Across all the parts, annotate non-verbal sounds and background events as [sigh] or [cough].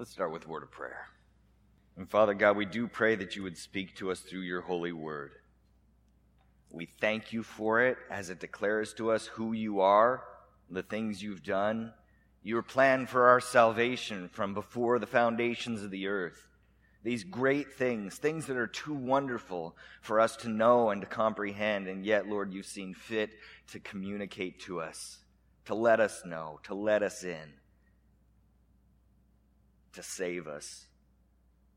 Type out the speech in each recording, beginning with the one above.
Let's start with word of prayer. And Father God, we do pray that you would speak to us through your holy word. We thank you for it as it declares to us who you are, the things you've done, your plan for our salvation from before the foundations of the earth. These great things, things that are too wonderful for us to know and to comprehend, and yet, Lord, you've seen fit to communicate to us, to let us know, to let us in, to save us.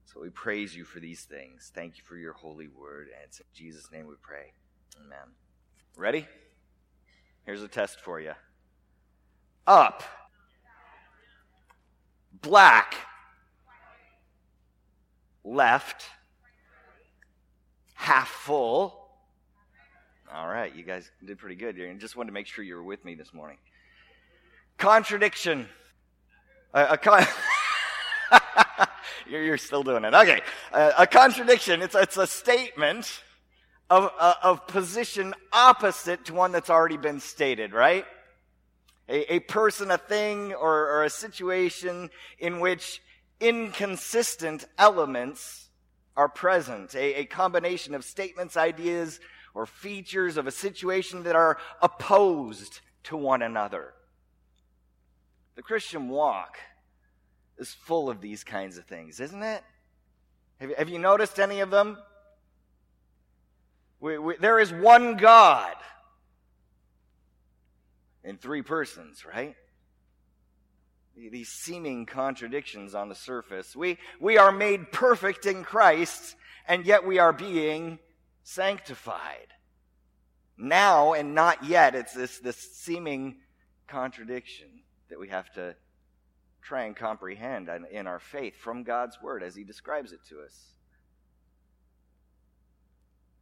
So we praise you for these things. Thank you for your holy word, and it's in Jesus' name we pray. Amen. Ready? Here's a test for you. Up. Black. Left. Half full. All right, you guys did pretty good. I just wanted to make sure you were with me this morning. Contradiction. A, a con- [laughs] [laughs] you're, you're, still doing it. Okay. a contradiction. It's, it's a statement of, uh, of position opposite to one that's already been stated, right? A, a person, a thing, or, or a situation in which inconsistent elements are present. A, a combination of statements, ideas, or features of a situation that are opposed to one another. The Christian walk is full of these kinds of things, isn't it? Have you, have you noticed any of them? We, we, there is one God in three persons, right? These seeming contradictions on the surface. We, we are made perfect in Christ, and yet we are being sanctified. Now and not yet, it's this, this seeming contradiction that we have to try and comprehend in our faith from God's Word as He describes it to us.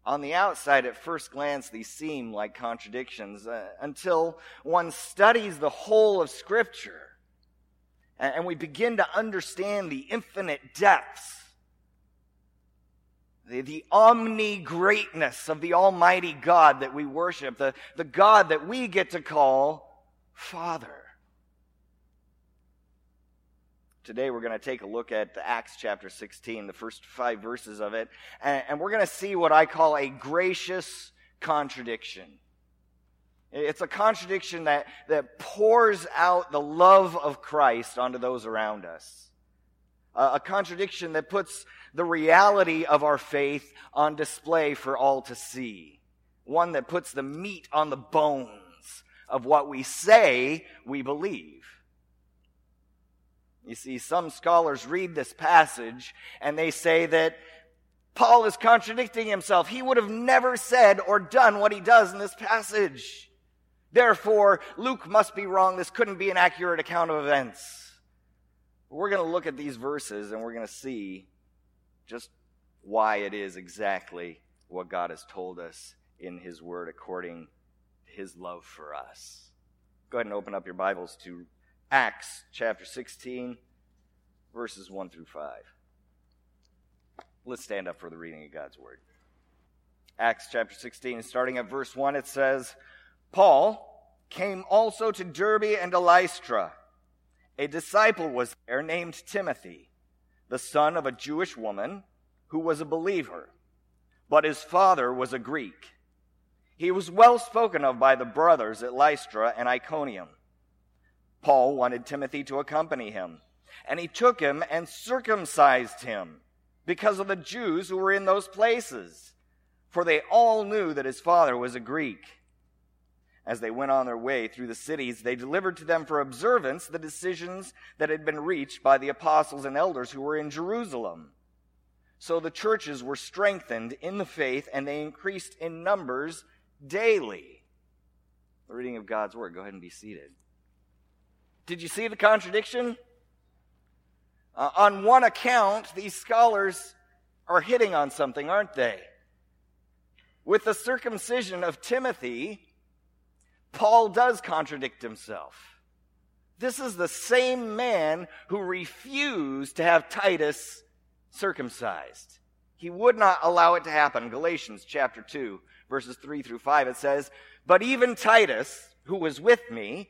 On the outside, at first glance, these seem like contradictions uh, until one studies the whole of Scripture and, we begin to understand the infinite depths, the, the omni greatness of the Almighty God that we worship, the, the God that we get to call Father. Today we're going to take a look at Acts chapter 16, the first five verses of it, and, we're going to see what I call a gracious contradiction. It's a contradiction that, that pours out the love of Christ onto those around us. a contradiction that puts the reality of our faith on display for all to see. One that puts the meat on the bones of what we say we believe. You see, some scholars read this passage and they say that Paul is contradicting himself. He would have never said or done what he does in this passage. Therefore, Luke must be wrong. This couldn't be an accurate account of events. We're going to look at these verses and we're going to see just why it is exactly what God has told us in His Word according to His love for us. Go ahead and open up your Bibles to Acts chapter 16, verses 1 through 5. Let's stand up for the reading of God's word. Acts chapter 16, starting at verse 1, it says, Paul came also to Derbe and to Lystra. A disciple was there named Timothy, the son of a Jewish woman who was a believer, but his father was a Greek. He was well spoken of by the brothers at Lystra and Iconium. Paul wanted Timothy to accompany him, and he took him and circumcised him because of the Jews who were in those places, for they all knew that his father was a Greek. As they went on their way through the cities, they delivered to them for observance the decisions that had been reached by the apostles and elders who were in Jerusalem. So the churches were strengthened in the faith and they increased in numbers daily. The reading of God's word. Go ahead and be seated. Did you see the contradiction? Uh, on one account, these scholars are hitting on something, aren't they? With the circumcision of Timothy, Paul does contradict himself. This is the same man who refused to have Titus circumcised. He would not allow it to happen. Galatians chapter 2, verses 3 through 5, it says, But even Titus, who was with me,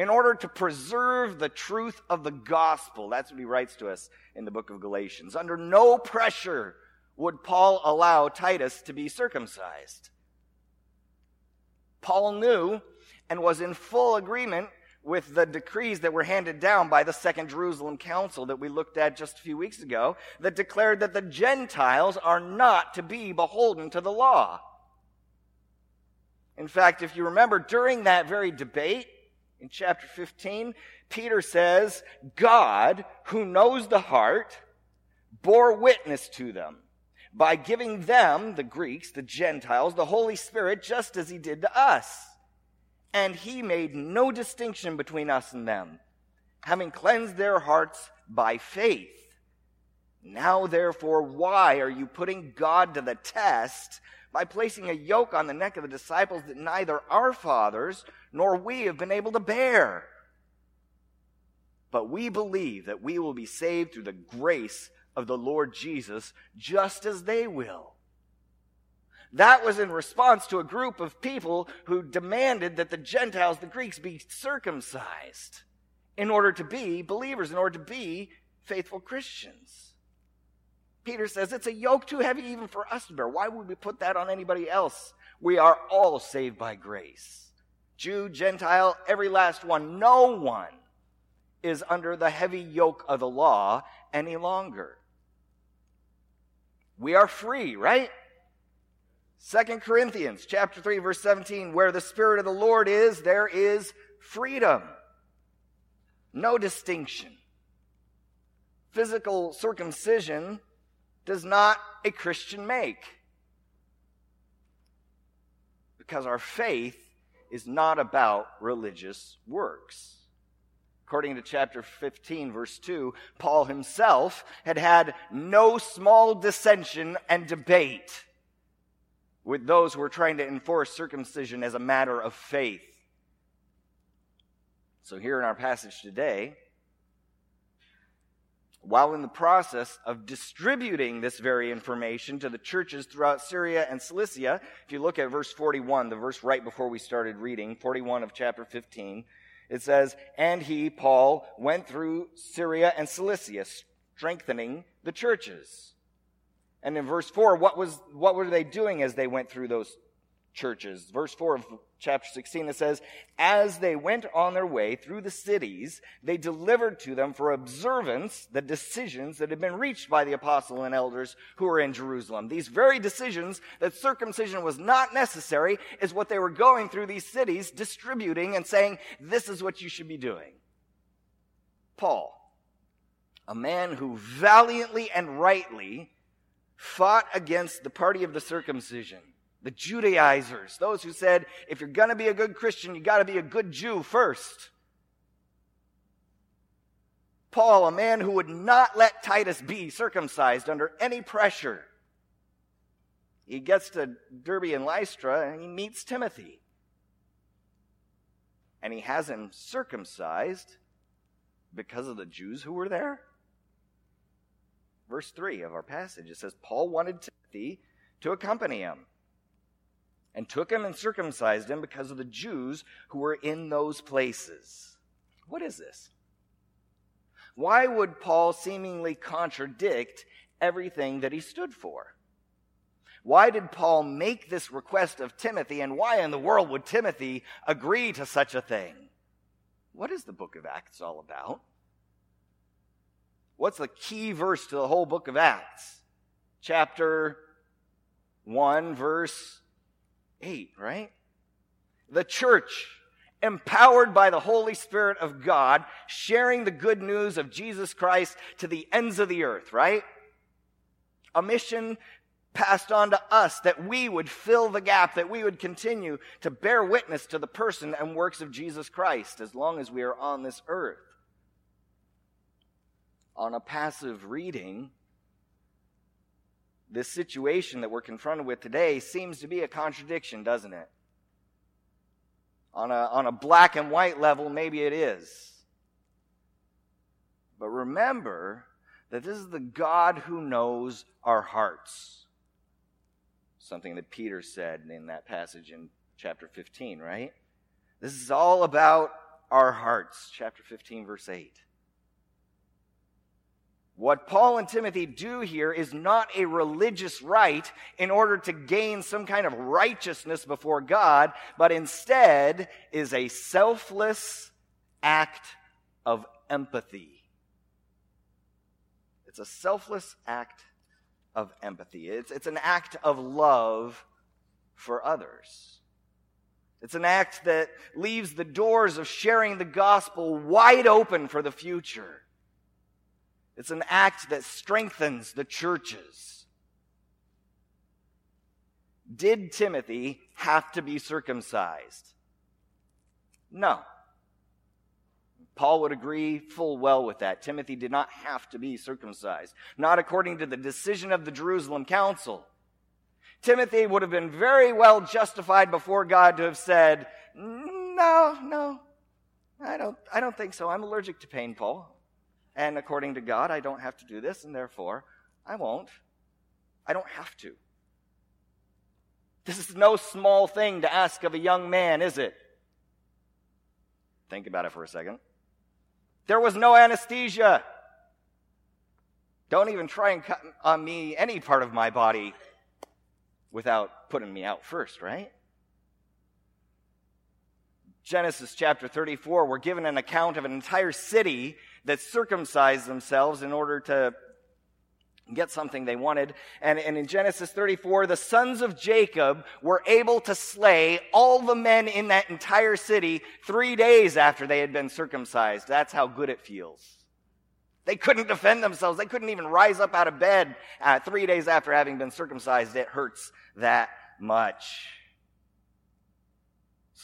in order to preserve the truth of the gospel. That's what he writes to us in the book of Galatians. Under no pressure would Paul allow Titus to be circumcised. Paul knew and was in full agreement with the decrees that were handed down by the Second Jerusalem Council that we looked at just a few weeks ago that declared that the Gentiles are not to be beholden to the law. In fact, if you remember, during that very debate in chapter 15, Peter says, God, who knows the heart, bore witness to them by giving them, the Greeks, the Gentiles, the Holy Spirit, just as he did to us. And he made no distinction between us and them, having cleansed their hearts by faith. Now, therefore, why are you putting God to the test by placing a yoke on the neck of the disciples that neither our fathers nor we have been able to bear. But we believe that we will be saved through the grace of the Lord Jesus, just as they will. That was in response to a group of people who demanded that the Gentiles, the Greeks, be circumcised in order to be believers, in order to be faithful Christians. Peter says it's a yoke too heavy even for us to bear. Why would we put that on anybody else? We are all saved by grace. Jew, Gentile, every last one. No one is under the heavy yoke of the law any longer. We are free, right? Second Corinthians chapter 3 verse 17 where the spirit of the Lord is there is freedom. No distinction. Physical circumcision does not a Christian make. Because our faith is not about religious works. According to chapter 15, verse 2, Paul himself had had no small dissension and debate with those who were trying to enforce circumcision as a matter of faith. So, here in our passage today, while in the process of distributing this very information to the churches throughout Syria and Cilicia, if you look at verse 41, the verse right before we started reading, 41 of chapter 15, it says, And he, Paul, went through Syria and Cilicia, strengthening the churches. And in verse 4, what, was, what were they doing as they went through those churches? Verse 4 of chapter 16, it says, As they went on their way through the cities, they delivered to them for observance the decisions that had been reached by the apostle and elders who were in Jerusalem. These very decisions that circumcision was not necessary is what they were going through these cities, distributing and saying, This is what you should be doing. Paul, a man who valiantly and rightly fought against the party of the circumcision the Judaizers, those who said, if you're going to be a good Christian, you got to be a good Jew first. Paul, a man who would not let Titus be circumcised under any pressure. He gets to Derbe and Lystra and he meets Timothy. And he has him circumcised because of the Jews who were there. Verse 3 of our passage, it says, Paul wanted Timothy to accompany him and took him and circumcised him because of the Jews who were in those places. What is this? Why would Paul seemingly contradict everything that he stood for? Why did Paul make this request of Timothy, and why in the world would Timothy agree to such a thing? What is the book of Acts all about? What's the key verse to the whole book of Acts? Chapter 1, verse 8, right? The church, empowered by the Holy Spirit of God, sharing the good news of Jesus Christ to the ends of the earth, right? A mission passed on to us that we would fill the gap, that we would continue to bear witness to the person and works of Jesus Christ as long as we are on this earth. On a passive reading this situation that we're confronted with today seems to be a contradiction, doesn't it? On a, on a black and white level, maybe it is. But remember that this is the God who knows our hearts. Something that Peter said in that passage in chapter 15, right? This is all about our hearts. Chapter 15, verse 8. What Paul and Timothy do here is not a religious rite in order to gain some kind of righteousness before God, but instead is a selfless act of empathy. It's a selfless act of empathy. It's, it's an act of love for others. It's an act that leaves the doors of sharing the gospel wide open for the future. It's an act that strengthens the churches. Did Timothy have to be circumcised? No. Paul would agree full well with that. Timothy did not have to be circumcised, not according to the decision of the Jerusalem Council. Timothy would have been very well justified before God to have said, No, no, I don't, I don't think so. I'm allergic to pain, Paul. And according to God, I don't have to do this, and therefore, I won't. I don't have to. This is no small thing to ask of a young man, is it? Think about it for a second. There was no anesthesia. Don't even try and cut on me any part of my body without putting me out first, right? Genesis chapter 34, we're given an account of an entire city that circumcised themselves in order to get something they wanted. And, and, in Genesis 34, the sons of Jacob were able to slay all the men in that entire city three days after they had been circumcised. That's how good it feels. They couldn't defend themselves. They couldn't even rise up out of bed uh, three days after having been circumcised. It hurts that much.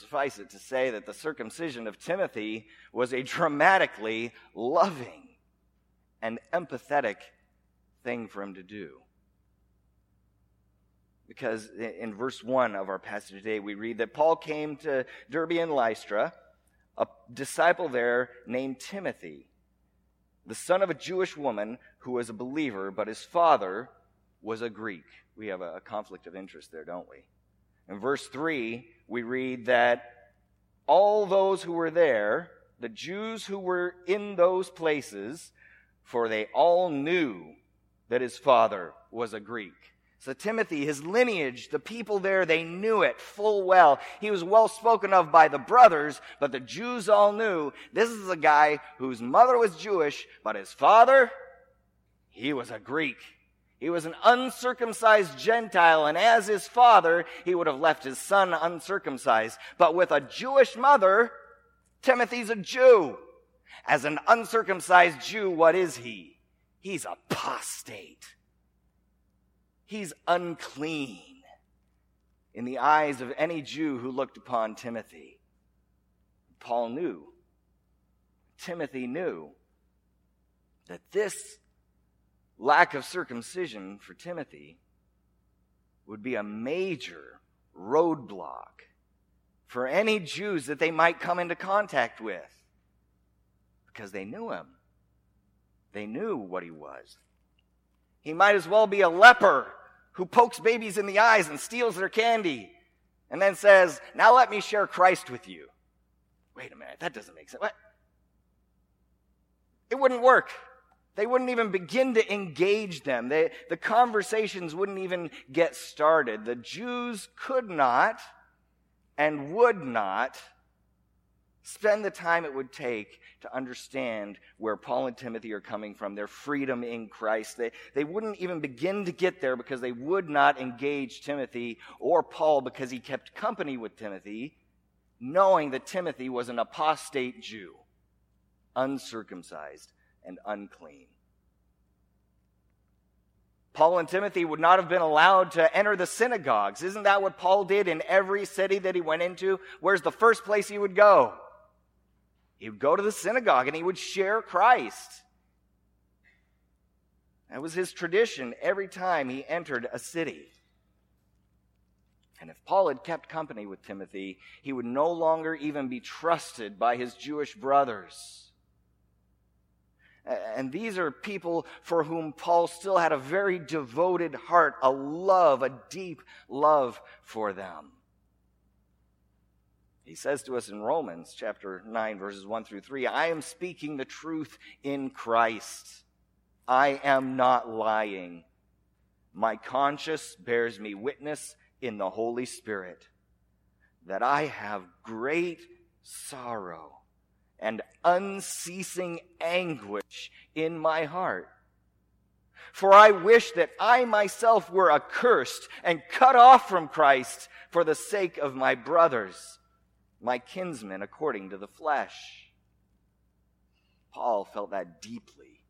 Suffice it to say that the circumcision of Timothy was a dramatically loving and empathetic thing for him to do. Because in verse 1 of our passage today, we read that Paul came to Derbe and Lystra, a disciple there named Timothy the son of a Jewish woman who was a believer, but his father was a Greek. We have a, conflict of interest there, don't we? In verse 3, we read that all those who were there, the Jews who were in those places, for they all knew that his father was a Greek. So Timothy, his lineage, the people there, they knew it full well. He was well spoken of by the brothers, but the Jews all knew this is a guy whose mother was Jewish, but his father, he was a Greek. He was an uncircumcised Gentile, and as his father, he would have left his son uncircumcised. But with a Jewish mother, Timothy's a Jew. As an uncircumcised Jew, what is he? He's apostate. He's unclean in the eyes of any Jew who looked upon Timothy. Paul knew, Timothy knew that this lack of circumcision for Timothy would be a major roadblock for any Jews that they might come into contact with because they knew him. They knew what he was. He might as well be a leper who pokes babies in the eyes and steals their candy and then says, Now let me share Christ with you. Wait a minute, that doesn't make sense. What? It wouldn't work. They wouldn't even begin to engage them. They, the conversations wouldn't even get started. The Jews could not and would not spend the time it would take to understand where Paul and Timothy are coming from, their freedom in Christ. They, they wouldn't even begin to get there because they would not engage Timothy or Paul because he kept company with Timothy, knowing that Timothy was an apostate Jew, uncircumcised and unclean. Paul and Timothy would not have been allowed to enter the synagogues. Isn't that what Paul did in every city that he went into? Where's the first place he would go? He would go to the synagogue and he would share Christ. That was his tradition every time he entered a city. And if Paul had kept company with Timothy, he would no longer even be trusted by his Jewish brothers. And these are people for whom Paul still had a very devoted heart, a love, a deep love for them. He says to us in Romans chapter 9, verses 1 through 3 I am speaking the truth in Christ. I am not lying. My conscience bears me witness in the Holy Spirit that I have great sorrow and unceasing anguish in my heart. For I wish that I myself were accursed and cut off from Christ for the sake of my brothers my kinsmen according to the flesh. Paul felt that deeply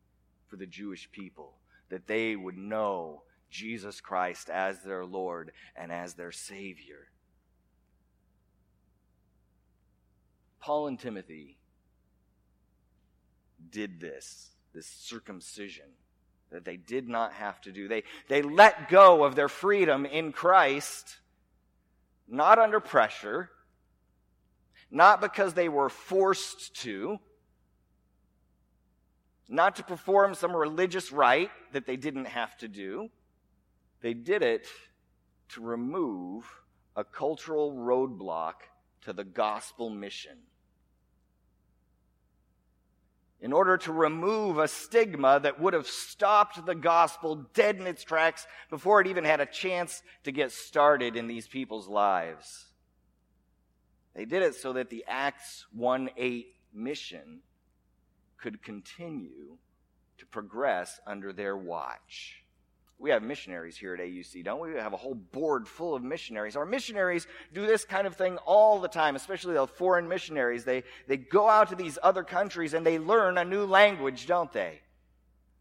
for the Jewish people, that they would know Jesus Christ as their Lord and as their Savior. Paul and Timothy did this, this circumcision that they did not have to do. They, they let go of their freedom in Christ, not under pressure, not because they were forced to, not to perform some religious rite that they didn't have to do. They did it to remove a cultural roadblock to the gospel mission. In order to remove a stigma that would have stopped the gospel dead in its tracks before it even had a chance to get started in these people's lives. They did it so that the Acts 1 8 mission could continue to progress under their watch. We have missionaries here at AUC, don't we? We have a whole board full of missionaries. Our missionaries do this kind of thing all the time, especially the foreign missionaries. They, they go out to these other countries and they learn a new language, don't they?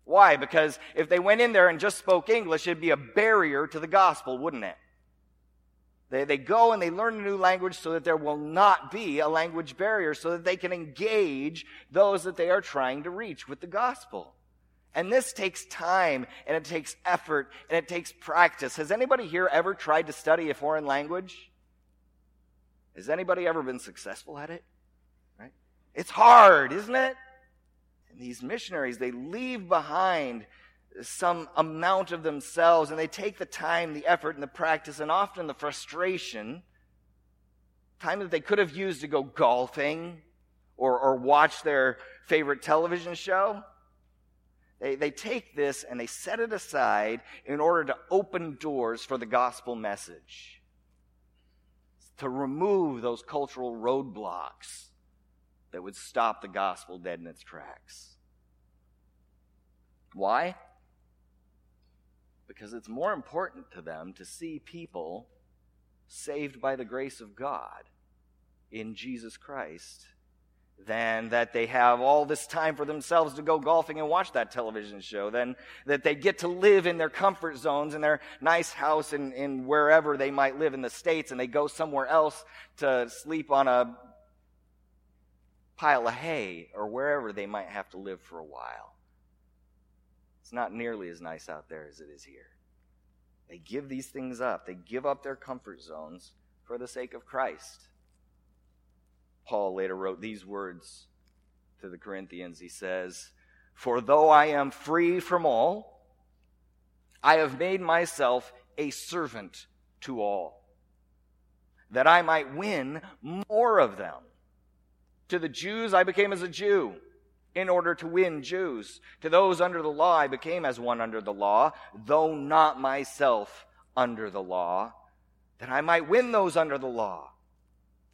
Why? Because if they went in there and just spoke English, it'd be a barrier to the gospel, wouldn't it? They, they go and they learn a new language so that there will not be a language barrier, so that they can engage those that they are trying to reach with the gospel. And this takes time and it takes effort and it takes practice. Has anybody here ever tried to study a foreign language? Has anybody ever been successful at it? Right? It's hard, isn't it? And these missionaries, they leave behind some amount of themselves and they take the time, the effort, and the practice, and often the frustration, time that they could have used to go golfing or, or watch their favorite television show. They, they take this and they set it aside in order to open doors for the gospel message, to remove those cultural roadblocks that would stop the gospel dead in its tracks. Why? because it's more important to them to see people saved by the grace of God in Jesus Christ than that they have all this time for themselves to go golfing and watch that television show, than that they get to live in their comfort zones in their nice house in, in wherever they might live in the States and they go somewhere else to sleep on a pile of hay or wherever they might have to live for a while. It's not nearly as nice out there as it is here. They give these things up, they give up their comfort zones for the sake of Christ. Paul later wrote these words to the Corinthians. He says, For though I am free from all, I have made myself a servant to all, that I might win more of them. To the Jews I became as a Jew in order to win Jews. To those under the law, I became as one under the law, though not myself under the law, that I might win those under the law.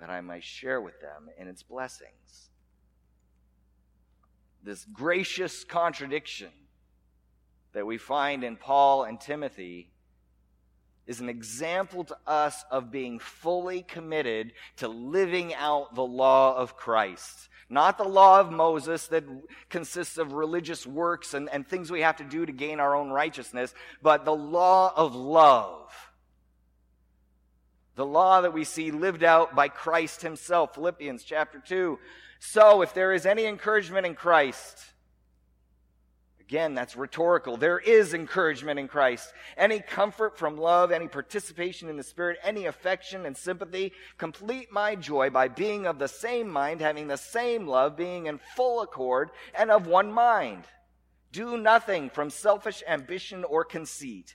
that I might share with them in its blessings. This gracious contradiction that we find in Paul and Timothy is an example to us of being fully committed to living out the law of Christ. Not the law of Moses that consists of religious works and, and things we have to do to gain our own righteousness, but the law of love. The law that we see lived out by Christ himself. Philippians chapter 2. So, if there is any encouragement in Christ, Again, that's rhetorical. There is encouragement in Christ. Any comfort from love, any participation in the Spirit, any affection and sympathy, complete my joy by being of the same mind, having the same love, being in full accord, and of one mind. Do nothing from selfish ambition or conceit,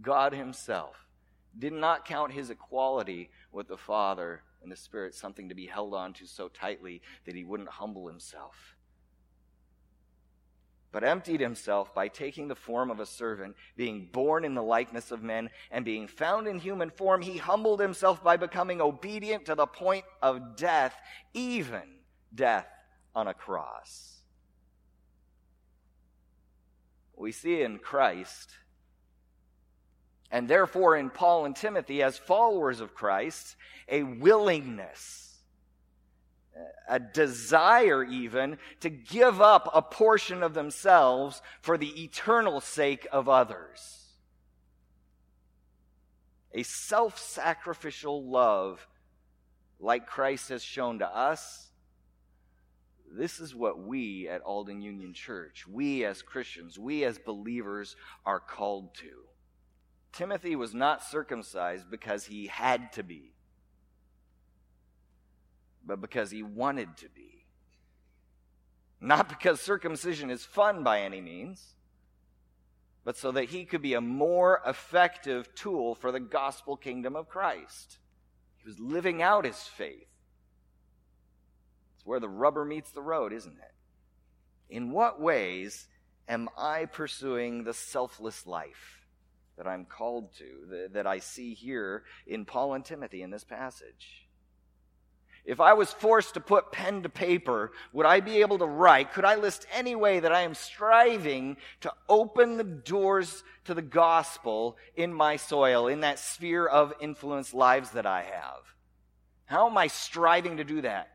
God Himself, did not count His equality with the Father and the Spirit something to be held on to so tightly that He wouldn't humble Himself but emptied himself by taking the form of a servant, being born in the likeness of men, and being found in human form, he humbled himself by becoming obedient to the point of death, even death on a cross. We see in Christ, and therefore in Paul and Timothy, as followers of Christ, a willingness a desire even to give up a portion of themselves for the eternal sake of others. A self sacrificial love like Christ has shown to us. This is what we at Alden Union Church, we as Christians, we as believers are called to. Timothy was not circumcised because he had to be but because he wanted to be. Not because circumcision is fun by any means, but so that he could be a more effective tool for the gospel kingdom of Christ. He was living out his faith. It's where the rubber meets the road, isn't it? In what ways am I pursuing the selfless life that I'm called to, that I see here in Paul and Timothy in this passage? If I was forced to put pen to paper, would I be able to write? Could I list any way that I am striving to open the doors to the gospel in my soil, in that sphere of influence lives that I have? How am I striving to do that?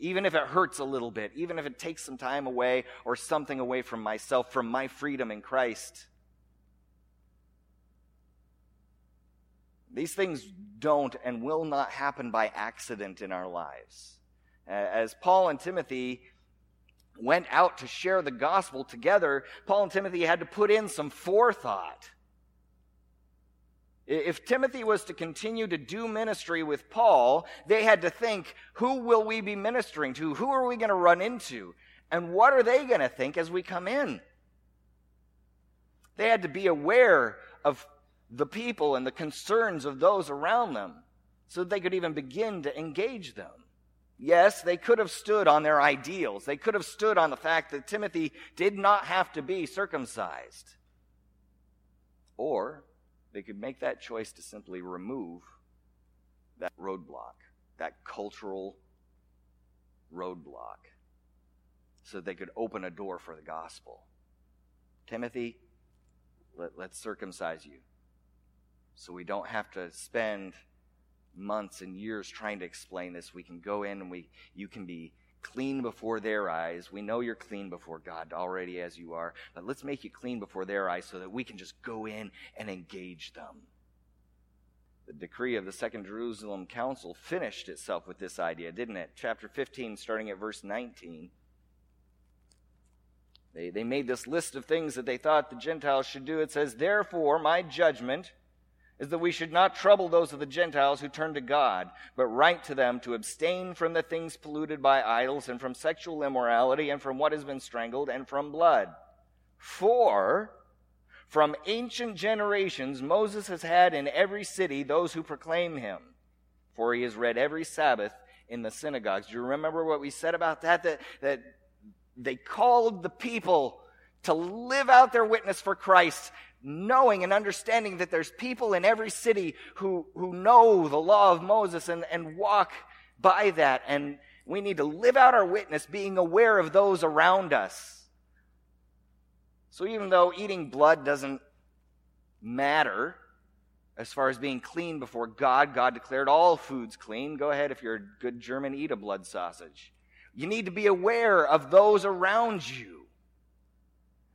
Even if it hurts a little bit, even if it takes some time away or something away from myself, from my freedom in Christ. These things don't and will not happen by accident in our lives. As Paul and Timothy went out to share the gospel together, Paul and Timothy had to put in some forethought. If Timothy was to continue to do ministry with Paul, they had to think, who will we be ministering to? Who are we going to run into? And what are they going to think as we come in? They had to be aware of the people and the concerns of those around them so that they could even begin to engage them. Yes, they could have stood on their ideals. They could have stood on the fact that Timothy did not have to be circumcised. Or they could make that choice to simply remove that roadblock, that cultural roadblock, so they could open a door for the gospel. Timothy, let, us circumcise you so we don't have to spend months and years trying to explain this. We can go in and we you can be clean before their eyes. We know you're clean before God already as you are, but let's make you clean before their eyes so that we can just go in and engage them. The decree of the Second Jerusalem Council finished itself with this idea, didn't it? Chapter 15, starting at verse 19. They, they made this list of things that they thought the Gentiles should do. It says, Therefore, my judgment is that we should not trouble those of the Gentiles who turn to God, but write to them to abstain from the things polluted by idols, and from sexual immorality, and from what has been strangled, and from blood. For From ancient generations, Moses has had in every city those who proclaim him, for he has read every Sabbath in the synagogues. Do you remember what we said about that? That, that they called the people to live out their witness for Christ, knowing and understanding that there's people in every city who, who know the law of Moses and, and walk by that. And we need to live out our witness, being aware of those around us. So even though eating blood doesn't matter as far as being clean before God, God declared all foods clean. Go ahead, if you're a good German, eat a blood sausage. You need to be aware of those around you.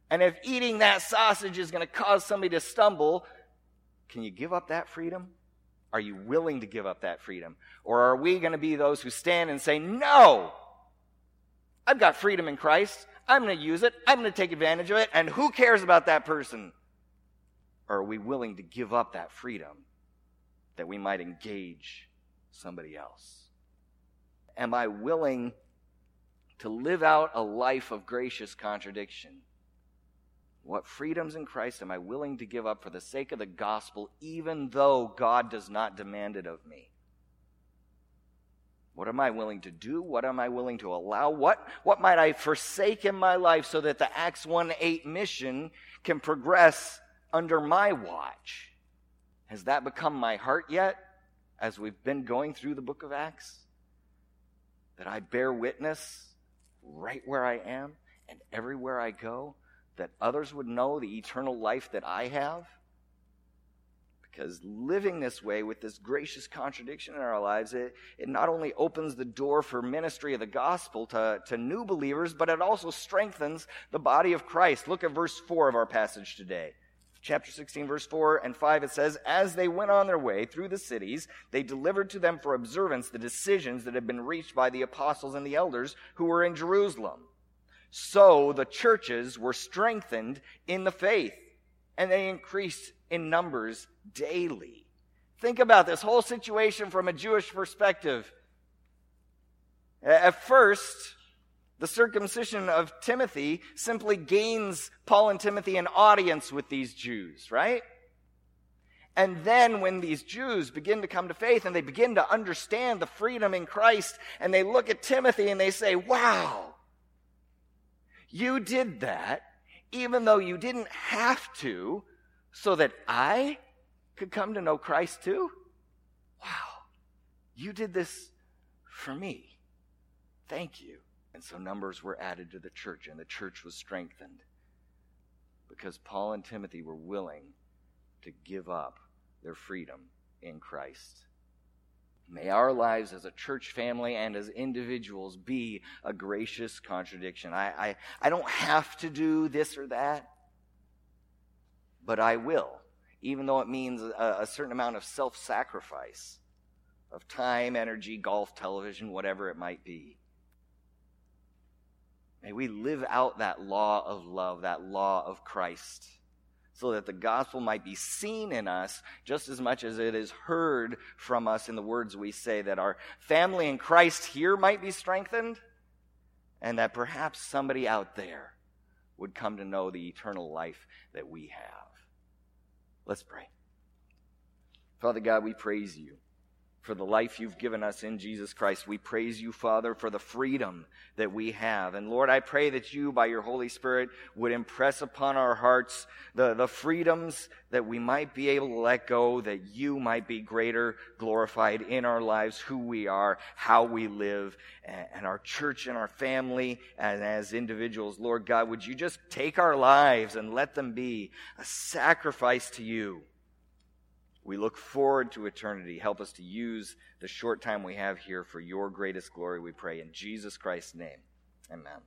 And if eating that sausage is going to cause somebody to stumble, can you give up that freedom? Are you willing to give up that freedom? Or are we going to be those who stand and say, No, I've got freedom in Christ. I'm going to use it. I'm going to take advantage of it. And who cares about that person? Or are we willing to give up that freedom that we might engage somebody else? Am I willing to live out a life of gracious contradiction? What freedoms in Christ am I willing to give up for the sake of the gospel, even though God does not demand it of me? What am I willing to do? What am I willing to allow? What, what might I forsake in my life so that the Acts 1 8 mission can progress under my watch? Has that become my heart yet as we've been going through the book of Acts? That I bear witness right where I am and everywhere I go, that others would know the eternal life that I have? Because living this way with this gracious contradiction in our lives, it, it not only opens the door for ministry of the gospel to, to new believers, but it also strengthens the body of Christ. Look at verse 4 of our passage today. Chapter 16, verse 4 and 5, it says, As they went on their way through the cities, they delivered to them for observance the decisions that had been reached by the apostles and the elders who were in Jerusalem. So the churches were strengthened in the faith, and they increased in numbers daily. Think about this whole situation from a Jewish perspective. At first, the circumcision of Timothy simply gains Paul and Timothy an audience with these Jews, right? And then when these Jews begin to come to faith and they begin to understand the freedom in Christ and they look at Timothy and they say, wow, you did that even though you didn't have to so that I could come to know Christ too? Wow, you did this for me. Thank you. And so numbers were added to the church, and the church was strengthened because Paul and Timothy were willing to give up their freedom in Christ. May our lives as a church family and as individuals be a gracious contradiction. I, I, I don't have to do this or that, but I will even though it means a, a certain amount of self sacrifice of time, energy, golf, television, whatever it might be. May we live out that law of love, that law of Christ, so that the gospel might be seen in us just as much as it is heard from us in the words we say, that our family in Christ here might be strengthened, and that perhaps somebody out there would come to know the eternal life that we have. Let's pray. Father God, we praise you for the life you've given us in Jesus Christ. We praise you, Father, for the freedom that we have. And Lord, I pray that you, by your Holy Spirit, would impress upon our hearts the, the freedoms that we might be able to let go, that you might be greater glorified in our lives, who we are, how we live, and, and our church and our family, and as individuals. Lord God, would you just take our lives and let them be a sacrifice to you? We look forward to eternity. Help us to use the short time we have here for your greatest glory, we pray. In Jesus Christ's name, amen.